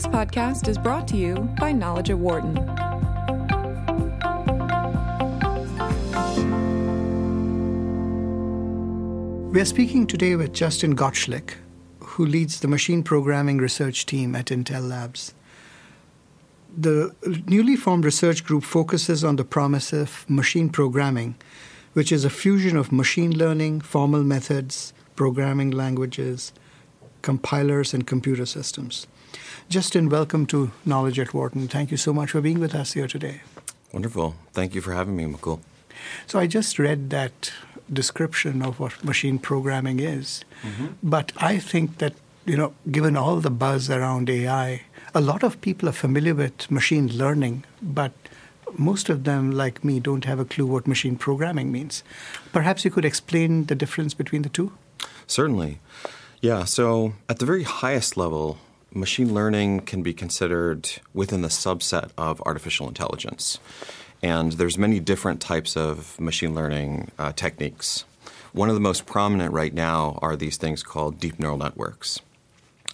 This podcast is brought to you by Knowledge at Wharton. We are speaking today with Justin Gottschlich, who leads the machine programming research team at Intel Labs. The newly formed research group focuses on the promise of machine programming, which is a fusion of machine learning, formal methods, programming languages, compilers, and computer systems. Justin, welcome to Knowledge at Wharton. Thank you so much for being with us here today. Wonderful. Thank you for having me, Mukul. So I just read that description of what machine programming is. Mm-hmm. But I think that, you know, given all the buzz around AI, a lot of people are familiar with machine learning, but most of them, like me, don't have a clue what machine programming means. Perhaps you could explain the difference between the two? Certainly. Yeah, so at the very highest level, machine learning can be considered within the subset of artificial intelligence. And there's many different types of machine learning uh, techniques. One of the most prominent right now are these things called deep neural networks.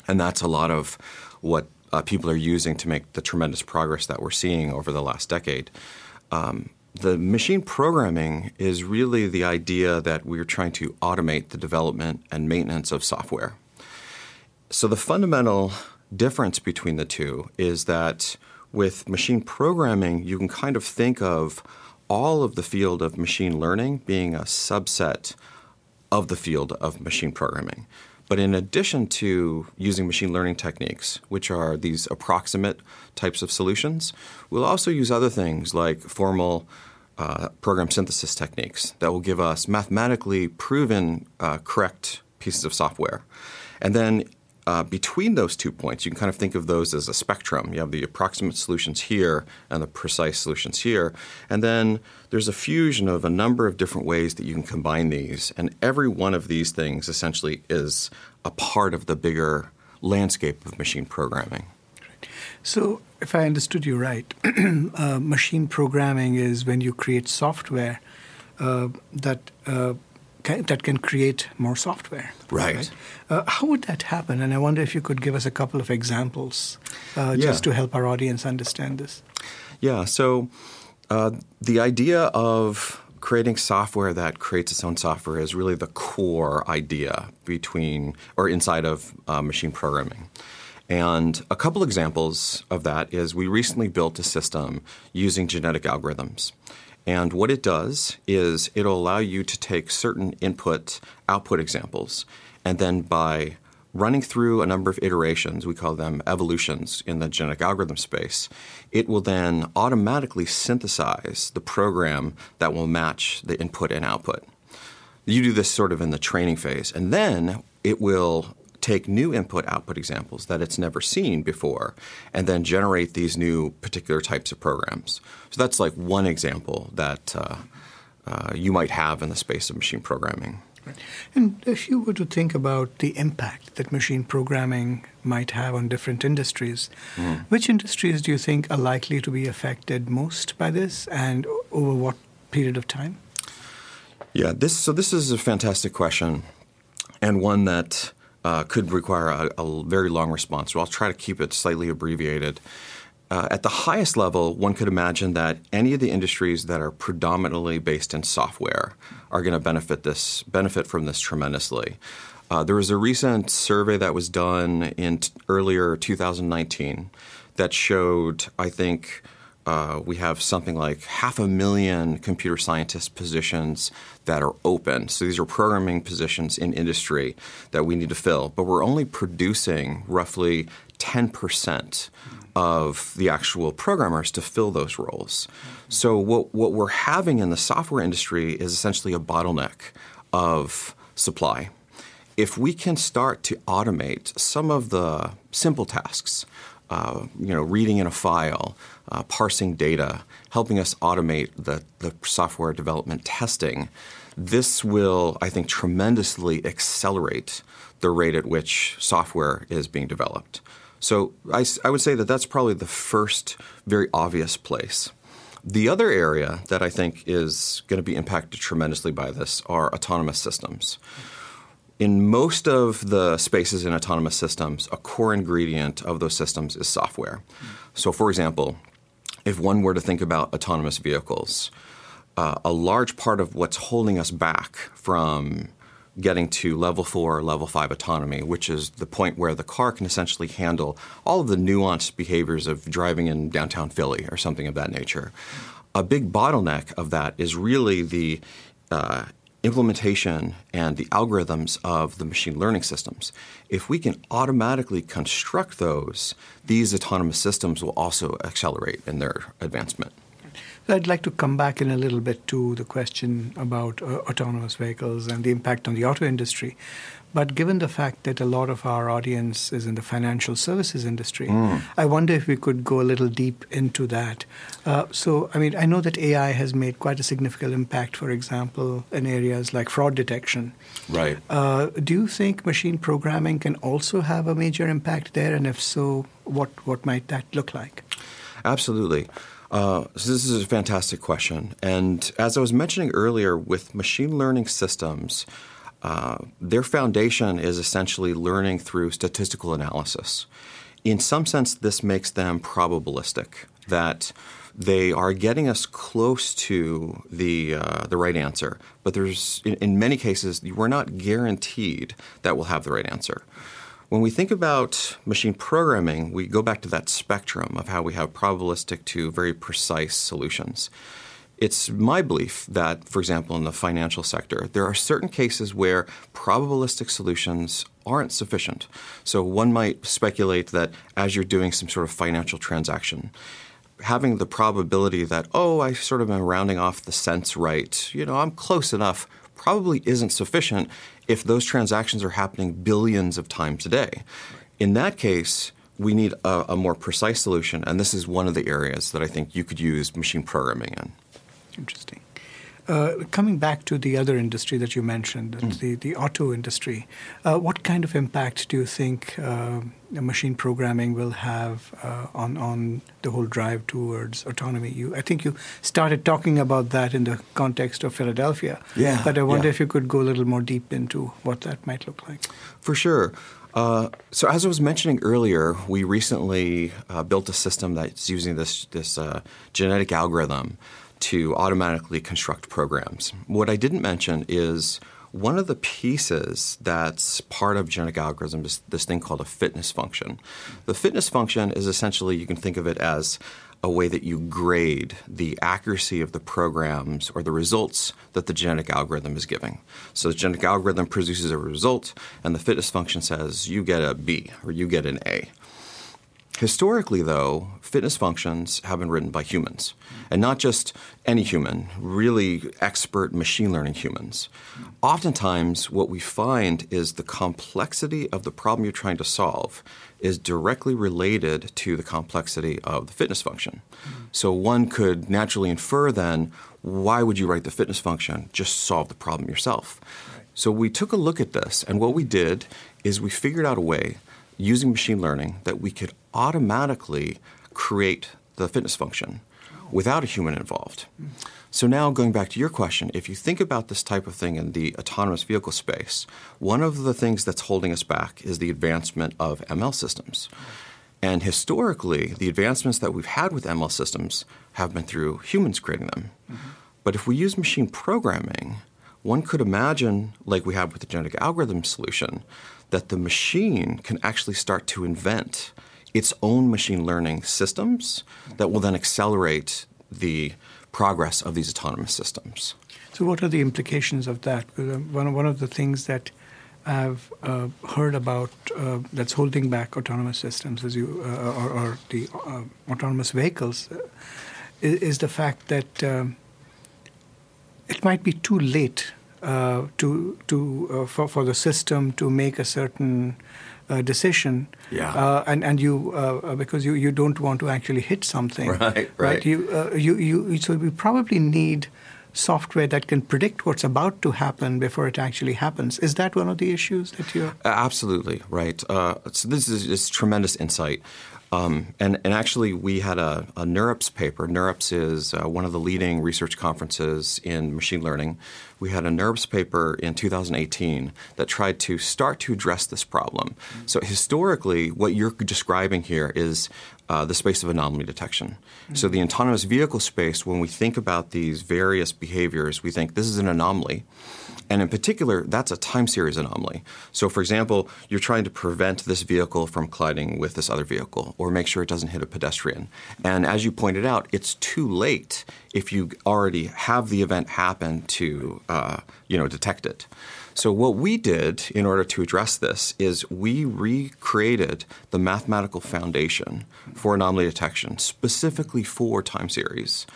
And that's a lot of what uh, people are using to make the tremendous progress that we're seeing over the last decade. Um, the machine programming is really the idea that we're trying to automate the development and maintenance of software. So, the fundamental difference between the two is that with machine programming, you can kind of think of all of the field of machine learning being a subset of the field of machine programming. But in addition to using machine learning techniques, which are these approximate types of solutions, we'll also use other things like formal uh, program synthesis techniques that will give us mathematically proven uh, correct pieces of software. And then uh, between those two points, you can kind of think of those as a spectrum. You have the approximate solutions here and the precise solutions here. And then there's a fusion of a number of different ways that you can combine these. And every one of these things essentially is a part of the bigger landscape of machine programming. So, if I understood you right, uh, machine programming is when you create software uh, that uh, can, that can create more software. Right. right? Uh, how would that happen? And I wonder if you could give us a couple of examples uh, yeah. just to help our audience understand this. Yeah. So uh, the idea of creating software that creates its own software is really the core idea between or inside of uh, machine programming. And a couple examples of that is we recently built a system using genetic algorithms. And what it does is it'll allow you to take certain input output examples, and then by running through a number of iterations, we call them evolutions in the genetic algorithm space, it will then automatically synthesize the program that will match the input and output. You do this sort of in the training phase, and then it will take new input output examples that it's never seen before and then generate these new particular types of programs. So that's like one example that uh, uh, you might have in the space of machine programming. And if you were to think about the impact that machine programming might have on different industries, mm. which industries do you think are likely to be affected most by this and over what period of time? Yeah, this so this is a fantastic question and one that uh, could require a, a, very long response. So I'll try to keep it slightly abbreviated. Uh, at the highest level, one could imagine that any of the industries that are predominantly based in software are going to benefit this benefit from this tremendously. Uh, there was a recent survey that was done in t- earlier 2019 that showed, I think, uh, we have something like half a million computer scientist positions that are open. So these are programming positions in industry that we need to fill, but we're only producing roughly 10% of the actual programmers to fill those roles. So what, what we're having in the software industry is essentially a bottleneck of supply. If we can start to automate some of the simple tasks, uh, you know, reading in a file, uh, parsing data, helping us automate the, the software development testing, this will, I think, tremendously accelerate the rate at which software is being developed. So I, I would say that that's probably the first very obvious place. The other area that I think is going to be impacted tremendously by this are autonomous systems. in most of the spaces in autonomous systems, a core ingredient of those systems is software. So, for example, if one were to think about autonomous vehicles, uh, a large part of what's holding us back from getting to level four or level five autonomy, which is the point where the car can essentially handle all of the nuanced behaviors of driving in downtown Philly or something of that nature. A big bottleneck of that is really the uh, implementation and the algorithms of the machine learning systems. If we can automatically construct those, these autonomous systems will also accelerate in their advancement. I'd like to come back in a little bit to the question about uh, autonomous vehicles and the impact on the auto industry. But given the fact that a lot of our audience is in the financial services industry, mm. I wonder if we could go a little deep into that. Uh, so, I mean, I know that AI has made quite a significant impact, for example, in areas like fraud detection. Right. Uh, do you think machine programming can also have a major impact there? And if so, what, what might that look like? Absolutely. Uh, so this is a fantastic question. And as I was mentioning earlier, with machine learning systems, uh, their foundation is essentially learning through statistical analysis. In some sense, this makes them probabilistic, that they are getting us close to the, uh, the right answer. But there's, in, in many cases, we're not guaranteed that we'll have the right answer. When we think about machine programming, we go back to that spectrum of how we have probabilistic to very precise solutions. It's my belief that, for example, in the financial sector, there are certain cases where probabilistic solutions aren't sufficient. So one might speculate that as you're doing some sort of financial transaction, having the probability that, oh, I sort of am rounding off the cents right, you know, I'm close enough, probably isn't sufficient if those transactions are happening billions of times a day. In that case, we need a, a, more precise solution, and this is one of the areas that I think you could use machine programming in. Interesting. Uh, coming back to the other industry that you mentioned, mm. the, the auto industry, uh, what kind of impact do you think uh, machine programming will have uh, on, on the whole drive towards autonomy? You, I think you started talking about that in the context of Philadelphia. Yeah. But I wonder yeah. if you could go a little more deep into what that might look like. For sure. Uh, so, as I was mentioning earlier, we recently uh, built a system that's using this this uh, genetic algorithm to automatically construct programs. What I didn't mention is one of the pieces that's part of genetic algorithm is this thing called a fitness function. The fitness function is essentially, you can think of it as a way that you grade the accuracy of the programs or the results that the genetic algorithm is giving. So the genetic algorithm produces a result, and the fitness function says you get a B or you get an A. Historically, though, fitness functions have been written by humans, and not just any human, really expert machine learning humans. Oftentimes, what we find is the complexity of the problem you're trying to solve is directly related to the complexity of the fitness function. So one could naturally infer then, why would you write the fitness function? Just solve the problem yourself. So we took a look at this, and what we did is we figured out a way using machine learning that we could automatically create the fitness function without a human involved. So now going back to your question, if you think about this type of thing in the autonomous vehicle space, one of the things that's holding us back is the advancement of ML systems. And historically, the advancements that we've had with ML systems have been through humans creating them. Mm-hmm. But if we use machine programming, one could imagine, like we have with the genetic algorithm solution, that the machine can actually start to invent its own machine learning systems that will then accelerate the progress of these autonomous systems. So, what are the implications of that? Um, one, one of the things that I've uh, heard about uh, that's holding back autonomous systems, as you uh, or, or, the uh, autonomous vehicles, uh, is, is, the fact that um, it might be too late uh, to to uh, for for the system to make a certain uh, decision. Yeah. Uh, and and you uh, because you, you don't want to actually hit something. Right. Right. right? You uh, you you so we probably need software that can predict what's about to happen before it actually happens. Is that one of the issues that you're? Absolutely right. so this is, is tremendous insight. Um, and, and actually, we had a, a NeurIPS paper. NeurIPS is uh, one of the leading research conferences in machine learning. We had a NeurIPS paper in 2018 that tried to start to address this problem. Mm-hmm. So, historically, what you're describing here is uh, the space of anomaly detection. Mm-hmm. So, the autonomous vehicle space, when we think about these various behaviors, we think this is an anomaly. And in particular, that's a time series anomaly. So, for example, you're trying to prevent this vehicle from colliding with this other vehicle or make sure it doesn't hit a pedestrian. And as you pointed out, it's too late if you already have the event happen to uh, you know, detect it. So, what we did in order to address this is we recreated the mathematical foundation for anomaly detection specifically for time series.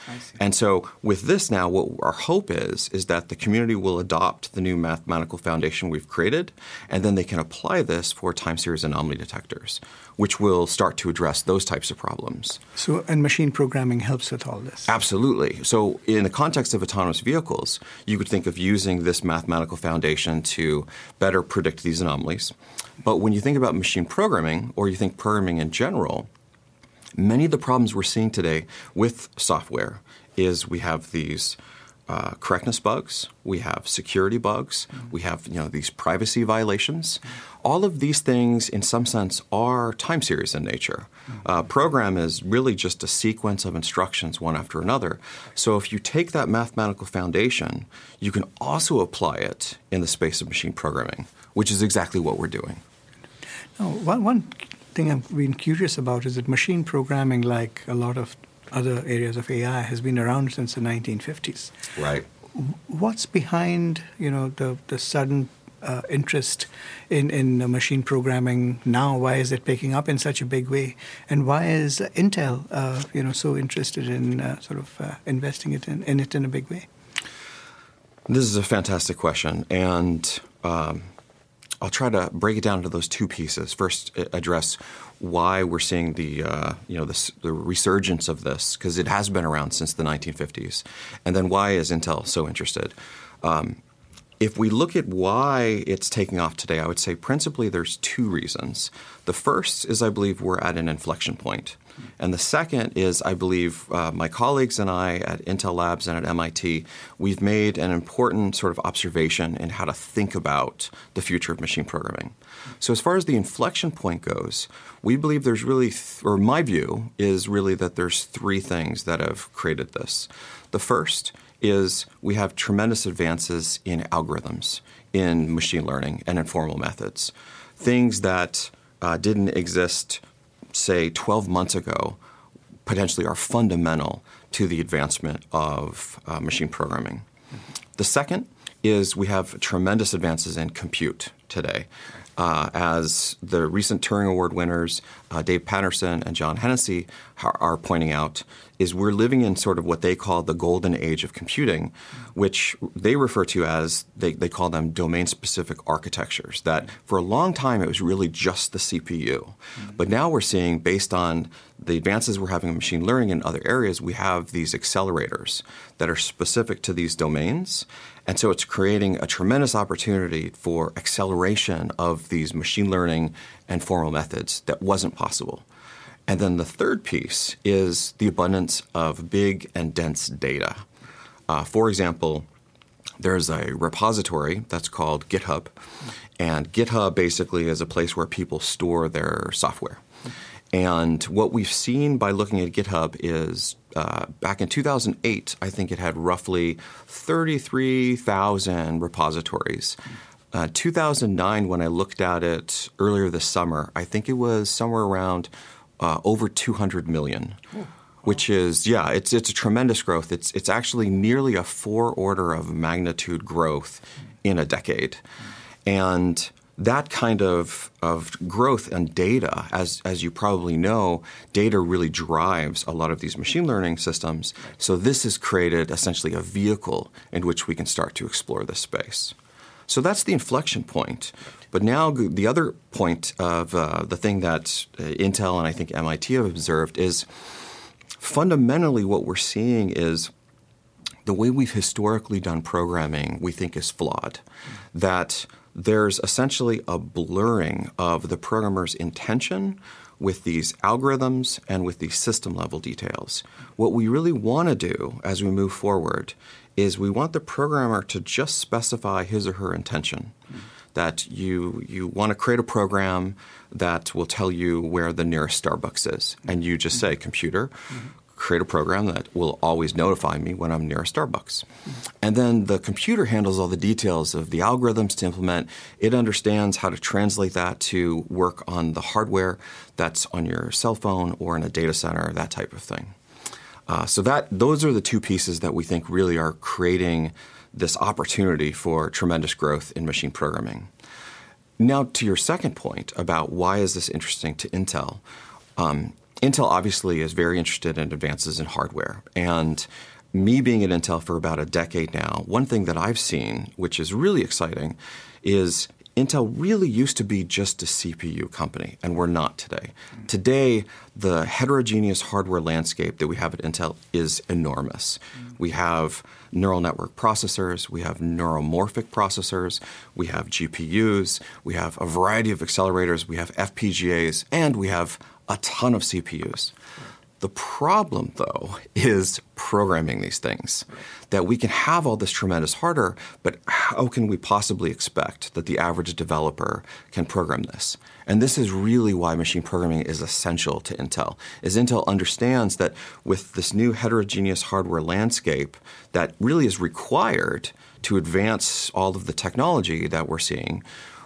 And so, with this now, what our hope is, is that the community will adopt the new mathematical foundation we've created, and then they can apply this for time series anomaly detectors, which will start to address those types of problems. So, and machine programming helps with all this? Absolutely. So, in the context of autonomous vehicles, you could think of using this mathematical foundation to better predict these anomalies. But when you think about machine programming, or you think programming in general, many of the problems we're seeing today with software is we have these uh, correctness bugs, we have security bugs, mm-hmm. we have you know these privacy violations. Mm-hmm. All of these things, in some sense, are time series in nature. Mm-hmm. Uh, program is really just a sequence of instructions, one after another. So if you take that mathematical foundation, you can also apply it in the space of machine programming, which is exactly what we're doing. Now, one, one thing I've been curious about is that machine programming, like a lot of other areas of AI has been around since the 1950s. Right. What's behind you know the the sudden uh, interest in in machine programming now? Why is it picking up in such a big way? And why is Intel uh, you know so interested in uh, sort of uh, investing it in, in, it in a big way? This is a fantastic question, and um, I'll try to break it down into those two pieces. First, address why we're seeing the uh, you know the resurgence of this because it has been around since the 1950s, and then why is Intel so interested? Um, if we look at why it's taking off today, I would say principally there's two reasons. The first is I believe we're at an inflection point. And the second is, I believe uh, my colleagues and I at Intel Labs and at MIT, we've made an important sort of observation in how to think about the future of machine programming. So, as far as the inflection point goes, we believe there's really, th- or my view is really that there's three things that have created this. The first is we have tremendous advances in algorithms, in machine learning, and in formal methods. Things that uh, didn't exist say, 12 months ago potentially are fundamental to the advancement of uh, machine programming. The second is we have tremendous advances in compute today. Uh, as the recent Turing Award winners, uh, Dave Patterson and John Hennessy, are, are, pointing out, is we're living in sort of what they call the golden age of computing, which they refer to as, they, they call them domain specific architectures. That for a long time it was really just the CPU. Mm-hmm. But now we're seeing, based on the advances we're having in machine learning in other areas, we have these accelerators that are specific to these domains. And so it's creating a tremendous opportunity for acceleration of these machine learning and formal methods that wasn't possible. And then the third piece is the abundance of big and dense data. Uh, for example, there's a repository that's called GitHub, and GitHub basically is a place where people store their software. And what we've seen by looking at GitHub is uh, back in 2008, I think it had roughly 33,000 repositories. Uh, 2009, when I looked at it earlier this summer, I think it was somewhere around uh, over 200 million. Which is yeah, it's it's a tremendous growth. It's it's actually nearly a four order of magnitude growth in a decade, and that kind of, of growth and data, as, as you probably know, data really drives a lot of these machine learning systems. So this has created essentially a vehicle in which we can start to explore this space. So that's the inflection point. But now the other point of uh, the thing that uh, Intel and I think MIT have observed is fundamentally what we're seeing is the way we've historically done programming we think is flawed. That there's essentially a blurring of the programmer's intention with these algorithms and with these system level details. What we really want to do as we move forward is we want the programmer to just specify his or her intention. That you you want to create a program that will tell you where the nearest Starbucks is, and you just say, "Computer, create a program that will always notify me when I'm near a Starbucks. And then the computer handles all the details of the algorithms to implement. It understands how to translate that to work on the hardware that's on your cell phone or in a data center, that type of thing. Uh, so that those are the two pieces that we think really are creating this opportunity for tremendous growth in machine programming. Now, to your second point about why is this interesting to Intel, um, Intel obviously is very interested in advances in hardware. And me being at Intel for about a decade now, one thing that I've seen, which is really exciting, is Intel really used to be just a CPU company, and we're not today. Today, the heterogeneous hardware landscape that we have at Intel is enormous. We have neural network processors, we have neuromorphic processors, we have GPUs, we have a variety of accelerators, we have FPGAs, and we have a ton of CPUs. The problem, though, is programming these things. That we can have all this tremendous hardware, but how can we possibly expect that the average developer can program this? And this is really why machine programming is essential to Intel. Is Intel understands that with this new heterogeneous hardware landscape that really is required to advance all of the technology that we're seeing,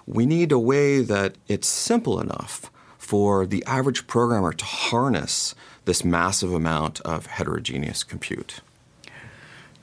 we need a way that it's simple enough for the average programmer to harness this massive amount of heterogeneous compute.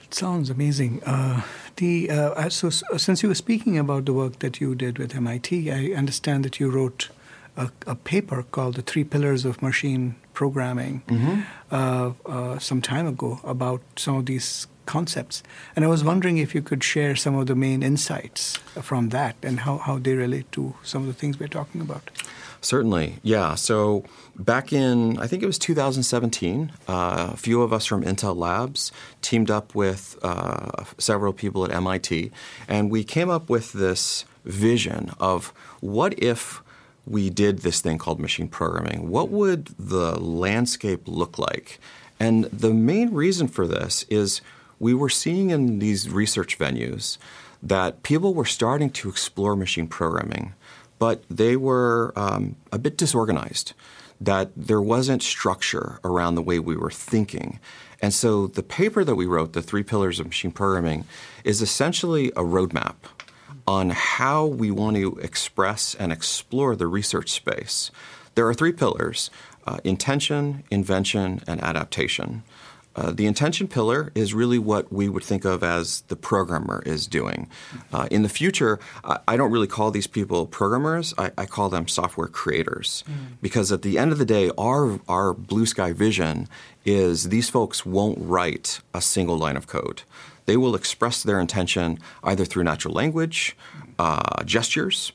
It sounds amazing. Uh, the uh, so, since you were speaking about the work that you did with MIT, I understand that you wrote a, a paper called "The Three Pillars of Machine Programming" mm-hmm. uh, uh some time ago about some of these concepts. And I was wondering if you could share some of the main insights from that and how, how they relate to some of the things we're talking about. Certainly, yeah. So back in, I think it was 2017, uh, a few of us from Intel Labs teamed up with uh, several people at MIT, and we came up with this vision of what if we did this thing called machine programming? What would the landscape look like? And the main reason for this is we were seeing in these research venues that people were starting to explore machine programming but they were um, a bit disorganized, that there wasn't structure around the way we were thinking. And so the paper that we wrote, The Three Pillars of Machine Programming, is essentially a roadmap on how we want to express and explore the research space. There are three pillars uh, intention, invention, and adaptation. Uh, the intention pillar is really what we would think of as the programmer is doing. Uh, in the future, I, I, don't really call these people programmers. I, I call them software creators mm. because at the end of the day, our our blue sky vision is these folks won't write a single line of code. They will express their intention either through natural language, uh, gestures,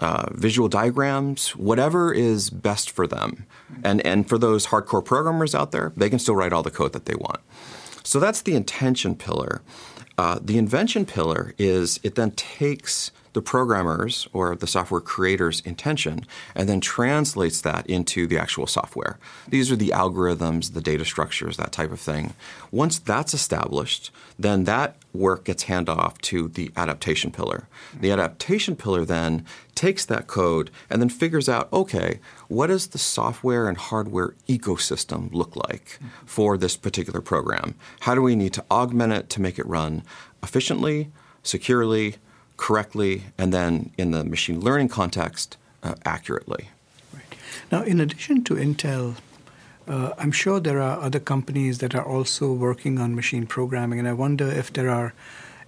uh, visual diagrams, whatever is best for them. And, and for those hardcore programmers out there, they can still write all the code that they want. So that's the intention pillar. Uh, the invention pillar is it then takes the programmers or the software creator's intention and then translates that into the actual software. These are the algorithms, the data structures, that type of thing. Once that's established, then that work gets handed off to the adaptation pillar. The adaptation pillar then takes that code and then figures out okay, what does the software and hardware ecosystem look like for this particular program? How do we need to augment it to make it run efficiently, securely, correctly, and then in the machine learning context, uh, accurately. Right. Now, in addition to Intel, uh, I'm sure there are other companies that are also working on machine programming, and I wonder if there are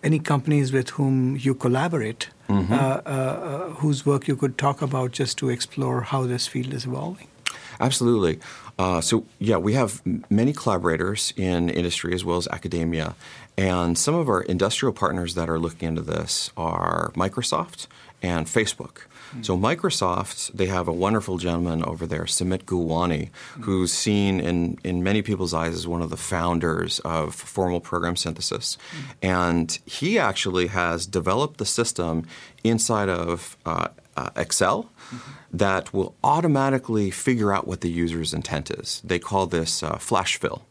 any companies with whom you collaborate, mm-hmm. uh, uh, uh whose work you could talk about just to explore how this field is evolving. Absolutely. Uh, so, yeah, we have many collaborators in industry as well as academia. And some of our industrial partners that are looking into this are Microsoft and Facebook. Mm-hmm. So Microsoft, they have a wonderful gentleman over there, Sumit Gulwani, mm-hmm. who's seen in, in many people's eyes as one of the founders of formal program synthesis. Mm-hmm. And he actually has developed the system inside of uh, uh, Excel mm-hmm. that will automatically figure out what the user's intent is. They call this uh, flash fill.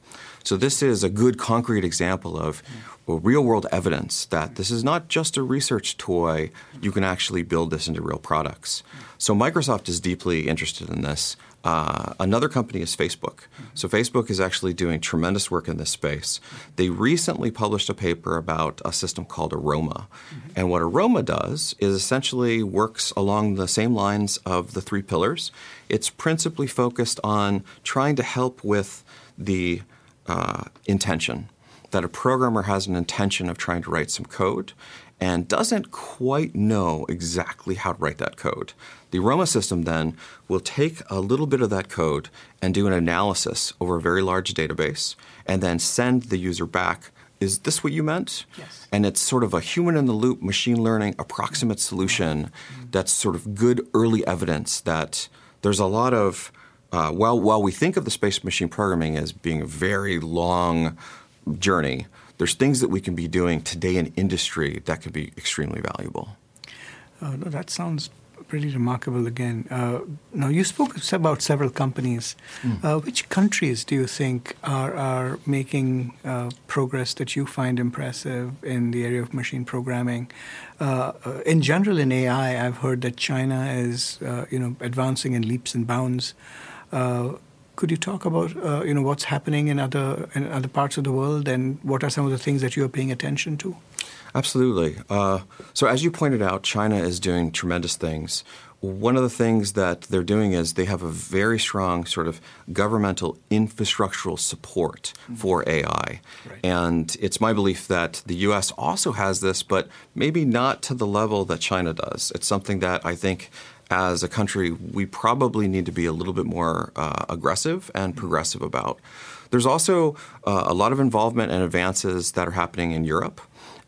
So this is a good concrete example of well, real world evidence that this is not just a research toy. You can actually build this into real products. So Microsoft is deeply interested in this. Uh, another company is Facebook. So Facebook is actually doing tremendous work in this space. They recently published a paper about a system called Aroma. And what Aroma does is essentially works along the same lines of the three pillars. It's principally focused on trying to help with the uh, intention that a programmer has an intention of trying to write some code and doesn't quite know exactly how to write that code. The Aroma system then will take a little bit of that code and do an analysis over a very large database and then send the user back is this what you meant? Yes. And it's sort of a human in the loop machine learning approximate solution mm-hmm. that's sort of good early evidence that there's a lot of uh, while while we think of the space machine programming as being a very long journey, there's things that we can be doing today in industry that could be extremely valuable. Uh, no, that sounds pretty remarkable again. Uh, now, you spoke about several companies. Mm. Uh, which countries do you think are, are making uh, progress that you find impressive in the area of machine programming? Uh, uh, in general, in AI, I've heard that China is you know advancing in leaps and bounds. Uh, could you talk about uh, you know what's happening in other in other parts of the world and what are some of the things that you are paying attention to? Absolutely. Uh, so as you pointed out, China is doing tremendous things. One of the things that they're doing is they have a very strong sort of governmental infrastructural support mm-hmm. for AI. Right. And it's my belief that the US also has this, but maybe not to the level that China does. It's something that I think as a country, we probably need to be a little bit more uh, aggressive and progressive about. There's also uh, a lot of involvement and advances that are happening in Europe,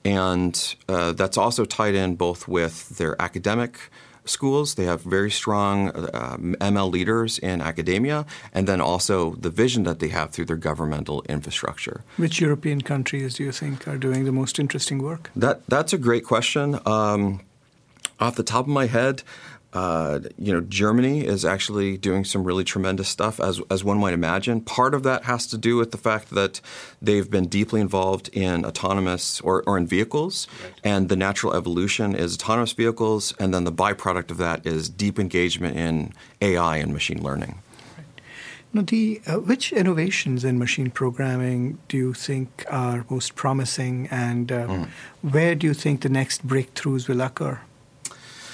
and uh, that's also tied in both with their academic schools. They have very strong ML uh, leaders in academia, and then also the vision that they have through their governmental infrastructure. Which European countries do you think are doing the most interesting work? That that's a great question. Um, off the top of my head, uh, you know, Germany is actually doing some really tremendous stuff, as as one might imagine. Part of that has to do with the fact that they've been deeply involved in autonomous or, or in vehicles, right. and the natural evolution is autonomous vehicles, and then the byproduct of that is deep engagement in AI and machine learning. Now, the, uh, which innovations in machine programming do you think are most promising, and uh, mm. where do you think the next breakthroughs will occur?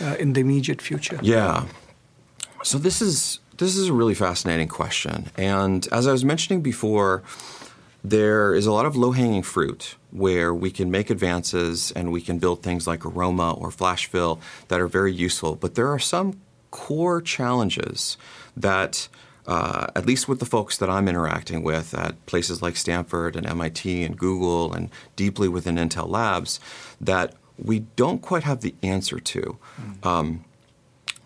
Uh, in the immediate future? Yeah. So this is this is a really fascinating question, and as I was mentioning before, there is a lot of low hanging fruit where we can make advances and we can build things like Aroma or FlashFill that are very useful. But there are some core challenges that. Uh, at least with the folks that I'm interacting with at places like Stanford and MIT and Google and deeply within Intel Labs, that we don't quite have the answer to. Mm. Um,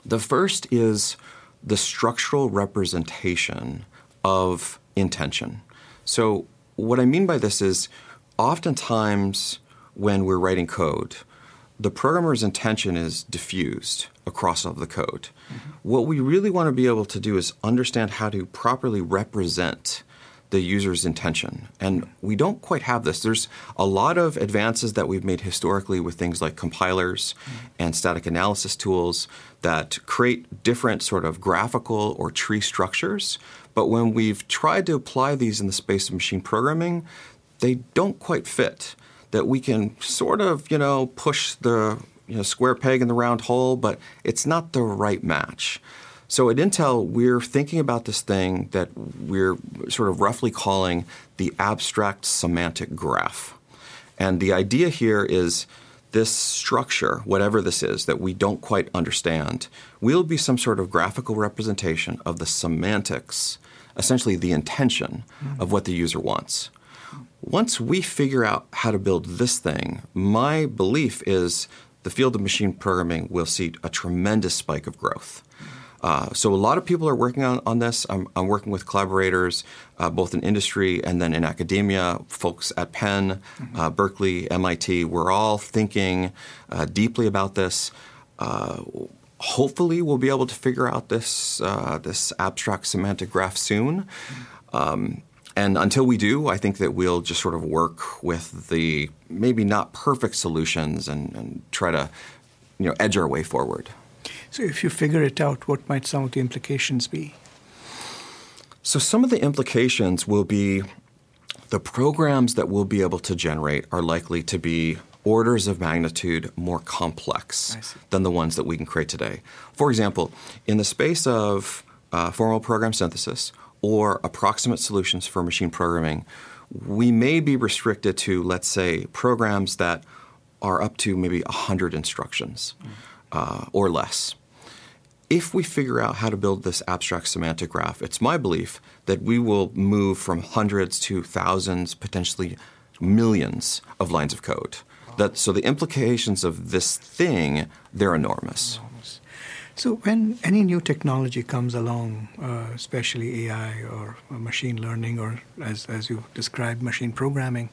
the first is the structural representation of intention. So, what I mean by this is oftentimes when we're writing code, the programmer's intention is diffused across all of the code. Mm-hmm. What we really want to be able to do is understand how to properly represent the user's intention. And we don't quite have this. There's a lot of advances that we've made historically with things like compilers mm-hmm. and static analysis tools that create different sort of graphical or tree structures. But when we've tried to apply these in the space of machine programming, they don't quite fit. That we can sort of, you know, push the you know, square peg in the round hole, but it's not the right match. So at Intel, we're thinking about this thing that we're sort of roughly calling the abstract semantic graph. And the idea here is this structure, whatever this is that we don't quite understand, will be some sort of graphical representation of the semantics, essentially the intention mm-hmm. of what the user wants. Once we figure out how to build this thing, my belief is the field of machine programming will see a tremendous spike of growth. Uh, so a lot of people are working on, on this. I'm, I'm working with collaborators, uh, both in industry and then in academia, folks at Penn, mm-hmm. uh, Berkeley, MIT. We're all thinking uh, deeply about this. Uh, hopefully, we'll be able to figure out this uh, this abstract semantic graph soon. Um, and until we do, I think that we'll just sort of work with the maybe not perfect solutions and, and try to you know edge our way forward. So, if you figure it out, what might some of the implications be? So, some of the implications will be the programs that we'll be able to generate are likely to be orders of magnitude more complex than the ones that we can create today. For example, in the space of uh, formal program synthesis or approximate solutions for machine programming, we may be restricted to, let's say, programs that are up to maybe 100 instructions mm. uh, or less if we figure out how to build this abstract semantic graph, it's my belief that we will move from hundreds to thousands, potentially millions of lines of code. That, so the implications of this thing, they're enormous. So when any new technology comes along, uh, especially AI or machine learning or as, as you described, machine programming,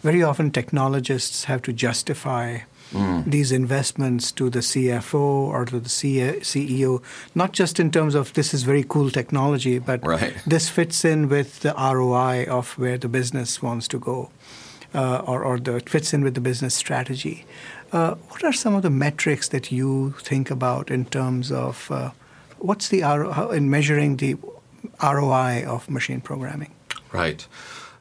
very often technologists have to justify mm. these investments to the CFO or to the CEO, not just in terms of this is very cool technology, but right. this fits in with the ROI of where the business wants to go, uh, or, or the, it fits in with the business strategy. Uh, what are some of the metrics that you think about in terms of uh, what's the ROI in measuring the ROI of machine programming? Right.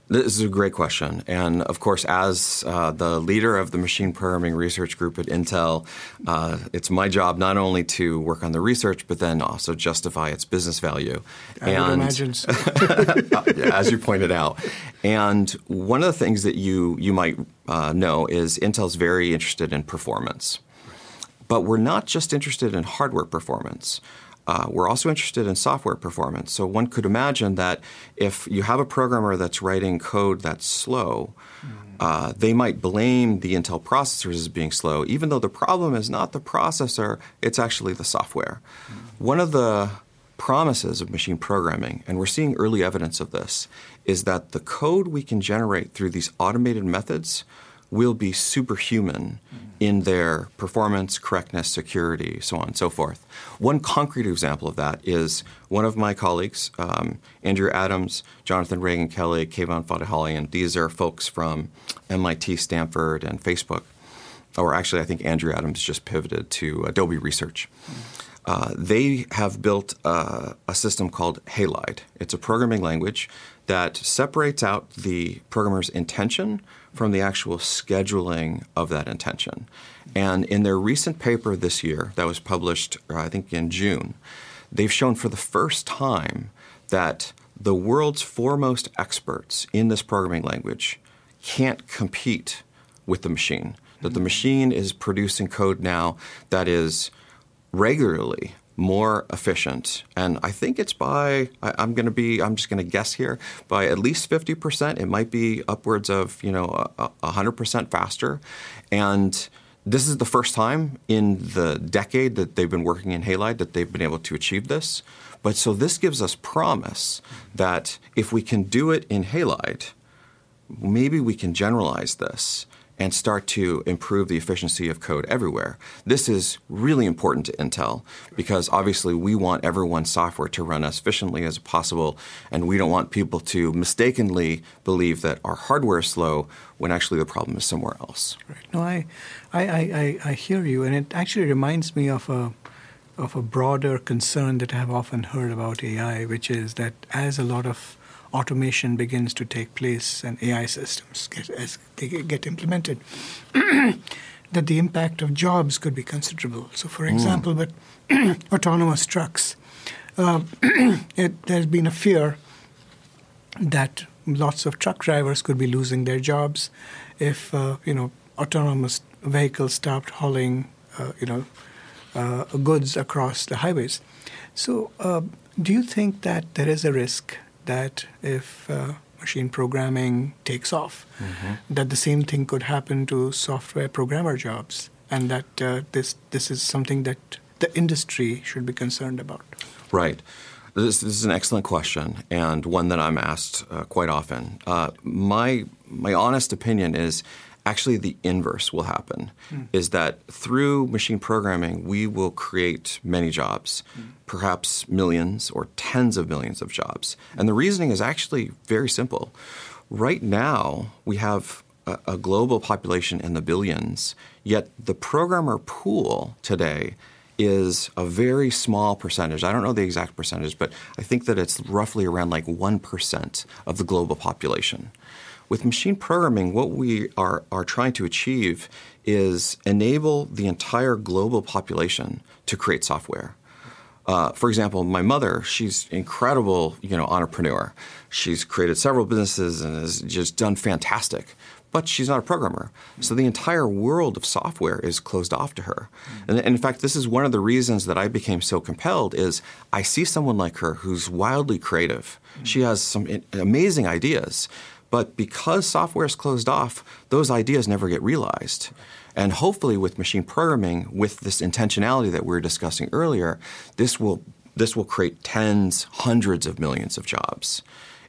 This is a great question. And of course, as uh, the leader of the machine programming research group at Intel, uh, it's my job not only to work on the research, but then also justify its business value. I and, imagine so. as you pointed out. And one of the things that you, you might uh, know is Intel's very interested in performance. But we're not just interested in hardware performance. Uh, we're also interested in software performance. So one could imagine that if you have a programmer that's writing code that's slow, mm-hmm. uh, they might blame the Intel processors as being slow, even though the problem is not the processor, it's actually the software. Mm-hmm. One of the promises of machine programming, and we're seeing early evidence of this, is that the code we can generate through these automated methods will be superhuman in their performance, correctness, security, so on and so forth. One concrete example of that is one of my colleagues, um, Andrew Adams, Jonathan Reagan Kelly, Kayvon Fatahalian. These are folks from MIT, Stanford, and Facebook. Or actually, I think Andrew Adams just pivoted to Adobe Research. Uh, they have built uh, a system called Halide. It's a programming language that separates out the programmer's intention from the actual scheduling of that intention. And in their recent paper this year, that was published, uh, I think, in June, they've shown for the first time that the world's foremost experts in this programming language can't compete with the machine. That the machine is producing code now that is regularly more efficient. And I think it's by, I, am going to be, I'm just going to guess here, by at least 50%. It might be upwards of, you know, a, 100% faster. And this is the first time in the decade that they've been working in Halide that they've been able to achieve this. But so this gives us promise that if we can do it in Halide, maybe we can generalize this and start to improve the efficiency of code everywhere. This is really important to Intel because obviously we want everyone's software to run as efficiently as possible, and we don't want people to mistakenly believe that our hardware is slow when actually the problem is somewhere else. Right. No, I, I, I, I hear you, and it actually reminds me of a of a broader concern that I have often heard about AI, which is that as a lot of automation begins to take place and AI systems get, as they get implemented, that the impact of jobs could be considerable. So, for hmm. example, mm. with autonomous trucks, uh, it, there's been a fear that lots of truck drivers could be losing their jobs if uh, you know autonomous vehicles stopped hauling uh, you know uh, goods across the highways. So, uh, do you think that there is a risk that if uh, machine programming takes off, mm-hmm. that the same thing could happen to software programmer jobs and that uh, this this is something that the industry should be concerned about? Right. This, this is an excellent question and one that I'm asked uh, quite often. Uh, my my honest opinion is actually the inverse will happen mm. is that through machine programming we will create many jobs mm. perhaps millions or tens of millions of jobs and the reasoning is actually very simple right now we have a, a global population in the billions yet the programmer pool today is a very small percentage. I don't know the exact percentage, but I think that it's roughly around like 1% of the global population. With machine programming, what we are, are trying to achieve is enable the entire global population to create software. Uh, for example, my mother, she's incredible, you know, entrepreneur. She's created several businesses and has just done fantastic. But she's not a programmer. So the entire world of software is closed off to her. And, and in fact, this is one of the reasons that I became so compelled is I see someone like her who's wildly creative. She has some amazing ideas. But because software is closed off, those ideas never get realized. And hopefully, with machine programming, with this intentionality that we were discussing earlier, this will this will create tens, hundreds of millions of jobs.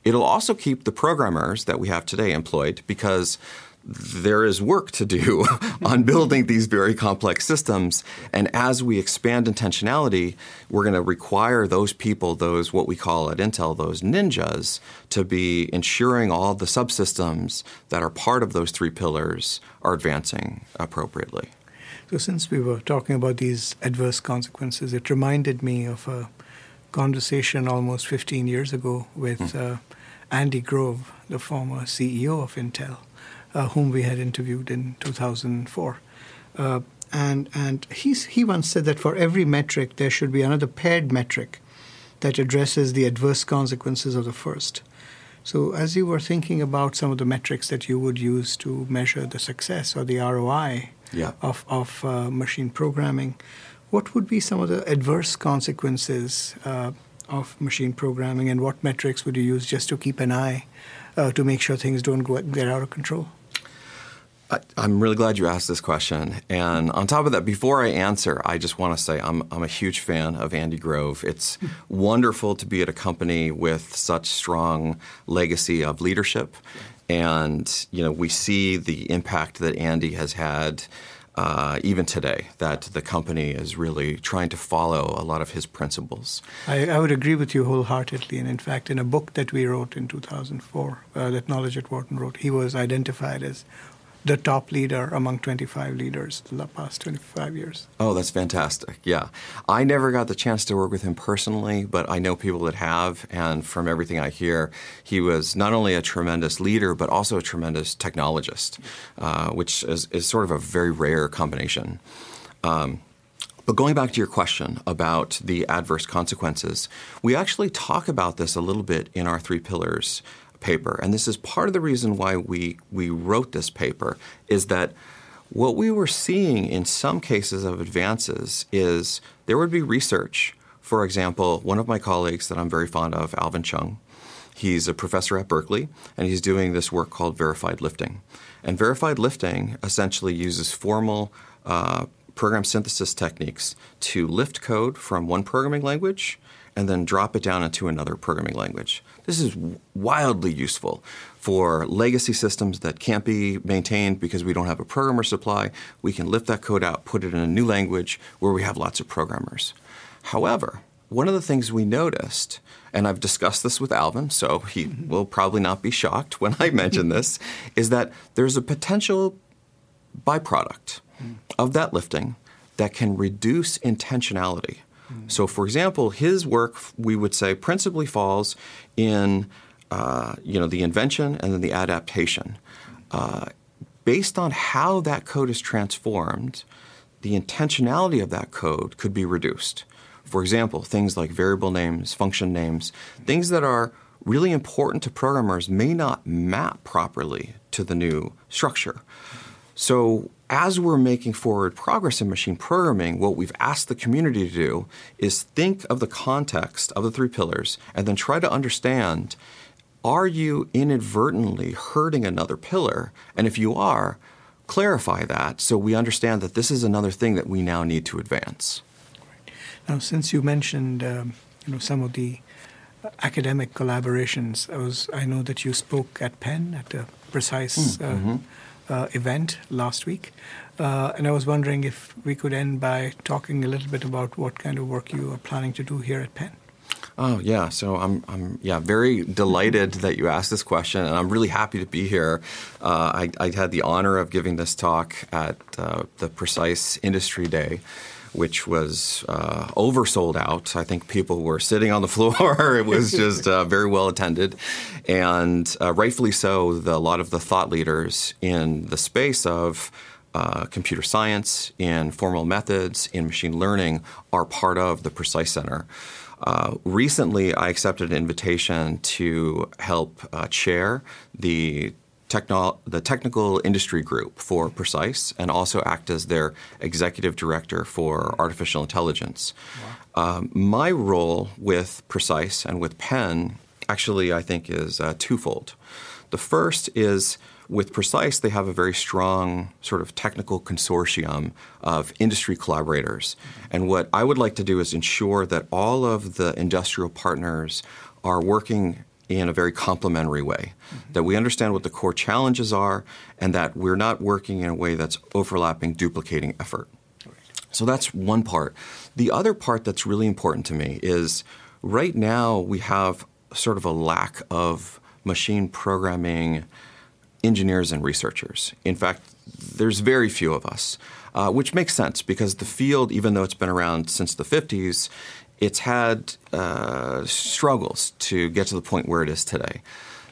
It'll also keep the programmers that we have today employed because there is work to do on building these very complex systems. And as we expand intentionality, we're going to require those people, those what we call at Intel, those ninjas, to be ensuring all the subsystems that are part of those three pillars are advancing appropriately. So, since we were talking about these adverse consequences, it reminded me of a conversation almost 15 years ago with mm. uh, Andy Grove, the former CEO of Intel uh, whom we had interviewed in 2004. Uh, and and he's, he once said that for every metric, there should be another paired metric that addresses the adverse consequences of the first. So, as you were thinking about some of the metrics that you would use to measure the success or the ROI yeah. of, of uh, machine programming, what would be some of the adverse consequences uh, of machine programming, and what metrics would you use just to keep an eye uh, to make sure things don't go, get out of control? I, am really glad you asked this question. And on top of that, before I answer, I just want to say I'm, I'm a huge fan of Andy Grove. It's wonderful to be at a company with such strong legacy of leadership. And, you know, we see the impact that Andy has had uh, even today, that the company is really trying to follow a lot of his principles. I, I, would agree with you wholeheartedly. And in fact, in a book that we wrote in 2004, uh, that Knowledge at Wharton wrote, he was identified as the top leader among 25 leaders in the past 25 years. Oh, that's fantastic. Yeah. I never got the chance to work with him personally, but I know people that have. And from everything I hear, he was not only a tremendous leader, but also a tremendous technologist, uh, which is, is, sort of a very rare combination. Um, but going back to your question about the adverse consequences, we actually talk about this a little bit in our three pillars paper, and this is part of the reason why we, we wrote this paper, is that what we were seeing in some cases of advances is there would be research. For example, one of my colleagues that I'm very fond of, Alvin Cheung, he's a professor at Berkeley, and he's doing this work called verified lifting. And verified lifting essentially uses formal uh, program synthesis techniques to lift code from one programming language and then drop it down into another programming language. This is wildly useful for legacy systems that can't be maintained because we don't have a programmer supply. We can lift that code out, put it in a new language where we have lots of programmers. However, one of the things we noticed, and I've discussed this with Alvin, so he will probably not be shocked when I mention this, is that there's a potential byproduct hmm. of that lifting that can reduce intentionality. So, for example, his work, we would say, principally falls in uh, you know, the invention and then the adaptation. Uh, based on how that code is transformed, the intentionality of that code could be reduced. For example, things like variable names, function names, things that are really important to programmers may not map properly to the new structure. So, as we're making forward progress in machine programming, what we've asked the community to do is think of the context of the three pillars and then try to understand are you inadvertently hurting another pillar? And if you are, clarify that so we understand that this is another thing that we now need to advance. Now, since you mentioned um, you know some of the academic collaborations, I was I know that you spoke at Penn at the Precise mm, uh, mm-hmm. Uh, event last week, uh, and I was wondering if we could end by talking a little bit about what kind of work you are planning to do here at Penn. Oh yeah, so I'm I'm yeah very delighted that you asked this question, and I'm really happy to be here. Uh, I, I, had the honor of giving this talk at uh, the Precise Industry Day, which was uh, oversold out. I think people were sitting on the floor. it was just uh, very well attended, and uh, rightfully so. The, a lot of the thought leaders in the space of uh, computer science, in formal methods, in machine learning are part of the Precise Center. Uh, recently, I accepted an invitation to help uh, chair the techno- the technical industry group for Precise and also act as their executive director for artificial intelligence. Wow. Um, my role with Precise and with Penn actually, I think, is uh, twofold. The first is with Precise, they have a very strong sort of technical consortium of industry collaborators. Mm-hmm. And what I would like to do is ensure that all of the industrial partners are working in a very complementary way. Mm-hmm. That we understand what the core challenges are and that we're not working in a way that's overlapping, duplicating effort. So that's one part. The other part that's really important to me is right now we have sort of a lack of machine programming engineers and researchers. In fact, there's very few of us, uh, which makes sense because the field, even though it's been around since the 50s, it's had uh, struggles to get to the point where it is today.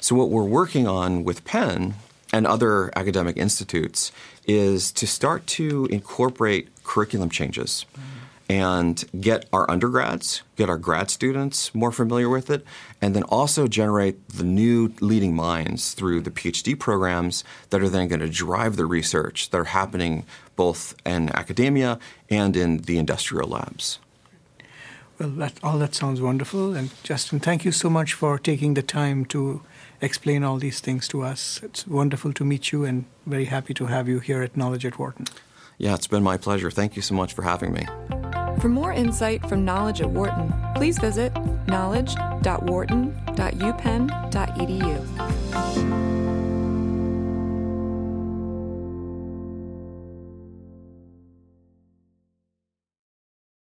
So, what we're working on with Penn and other academic institutes is to start to incorporate curriculum changes. Mm-hmm and get our undergrads, get our grad students more familiar with it, and then also generate the new leading minds through the PhD programs that are then going to drive the research that are happening both in academia and in the industrial labs. Well, that, all that sounds wonderful. And Justin, thank you so much for taking the time to explain all these things to us. It's wonderful to meet you and very happy to have you here at Knowledge at Wharton. Yeah, it's been my pleasure. Thank you so much for having me. For more insight from Knowledge at Wharton, please visit knowledge.wharton.upenn.edu.